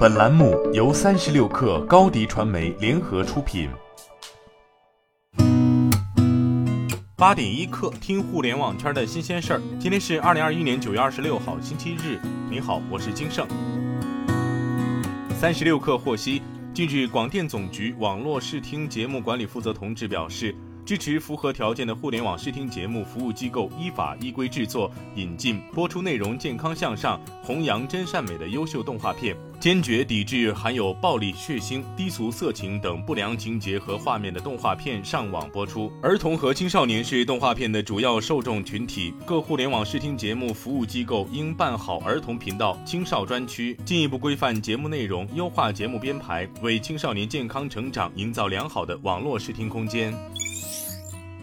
本栏目由三十六氪高低传媒联合出品。八点一刻，听互联网圈的新鲜事儿。今天是二零二一年九月二十六号，星期日。你好，我是金盛。三十六氪获悉，近日，广电总局网络视听节目管理负责同志表示。支持符合条件的互联网视听节目服务机构依法依规制作、引进、播出内容健康向上、弘扬真善美的优秀动画片，坚决抵制含有暴力、血腥、低俗、色情等不良情节和画面的动画片上网播出。儿童和青少年是动画片的主要受众群体，各互联网视听节目服务机构应办好儿童频道、青少专区，进一步规范节目内容，优化节目编排，为青少年健康成长营造良好的网络视听空间。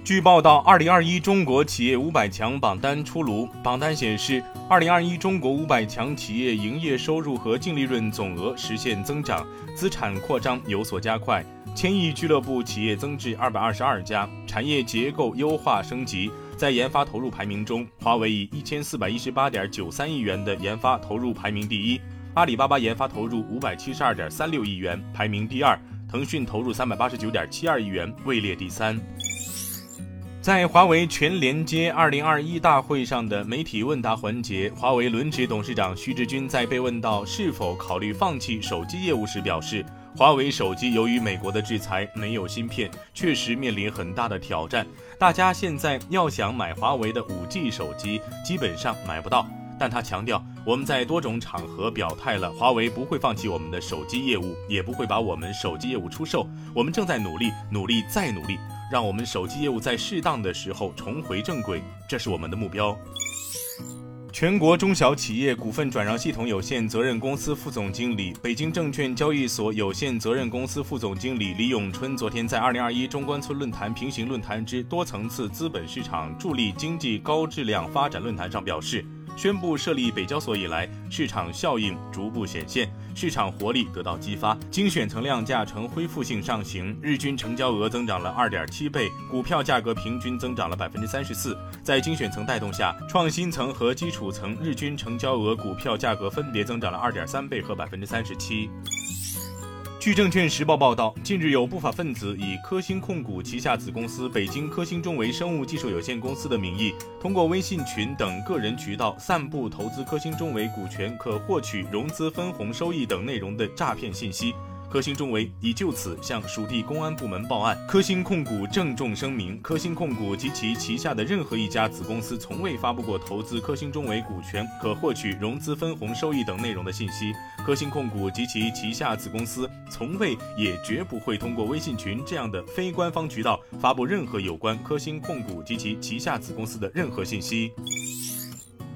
据报道，二零二一中国企业五百强榜单出炉。榜单显示，二零二一中国五百强企业营业收入和净利润总额实现增长，资产扩张有所加快，千亿俱乐部企业增至二百二十二家，产业结构优化升级。在研发投入排名中，华为以一千四百一十八点九三亿元的研发投入排名第一，阿里巴巴研发投入五百七十二点三六亿元排名第二，腾讯投入三百八十九点七二亿元位列第三。在华为全连接二零二一大会上的媒体问答环节，华为轮值董事长徐直军在被问到是否考虑放弃手机业务时表示，华为手机由于美国的制裁没有芯片，确实面临很大的挑战。大家现在要想买华为的五 G 手机，基本上买不到。但他强调，我们在多种场合表态了，华为不会放弃我们的手机业务，也不会把我们手机业务出售。我们正在努力，努力再努力。让我们手机业务在适当的时候重回正轨，这是我们的目标。全国中小企业股份转让系统有限责任公司副总经理、北京证券交易所有限责任公司副总经理李永春昨天在二零二一中关村论坛平行论坛之多层次资本市场助力经济高质量发展论坛上表示。宣布设立北交所以来，市场效应逐步显现，市场活力得到激发，精选层量价呈恢复性上行，日均成交额增长了二点七倍，股票价格平均增长了百分之三十四。在精选层带动下，创新层和基础层日均成交额、股票价格分别增长了二点三倍和百分之三十七。据证券时报报道，近日有不法分子以科兴控股旗下子公司北京科兴中维生物技术有限公司的名义，通过微信群等个人渠道散布投资科兴中维股权可获取融资分红收益等内容的诈骗信息。科兴中维已就此向属地公安部门报案。科兴控股郑重声明：科兴控股及其旗下的任何一家子公司从未发布过投资科兴中维股权可获取融资分红收益等内容的信息。科兴控股及其旗下子公司从未也绝不会通过微信群这样的非官方渠道发布任何有关科兴控股及其旗下子公司的任何信息。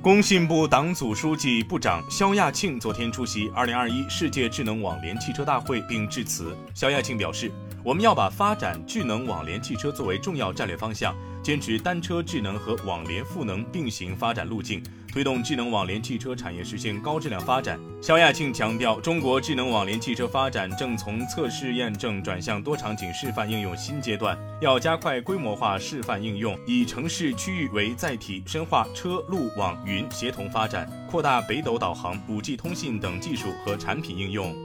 工信部党组书记、部长肖亚庆昨天出席2021世界智能网联汽车大会并致辞。肖亚庆表示，我们要把发展智能网联汽车作为重要战略方向。坚持单车智能和网联赋能并行发展路径，推动智能网联汽车产业实现高质量发展。肖亚庆强调，中国智能网联汽车发展正从测试验证转向多场景示范应用新阶段，要加快规模化示范应用，以城市区域为载体，深化车路网云协同发展，扩大北斗导航、五 G 通信等技术和产品应用。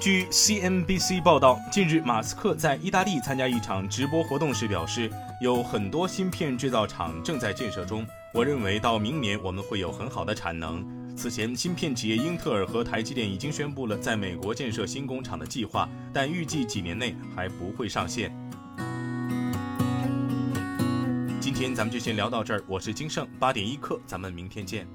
据 CNBC 报道，近日马斯克在意大利参加一场直播活动时表示，有很多芯片制造厂正在建设中。我认为到明年我们会有很好的产能。此前，芯片企业英特尔和台积电已经宣布了在美国建设新工厂的计划，但预计几年内还不会上线。今天咱们就先聊到这儿，我是金盛八点一刻，咱们明天见。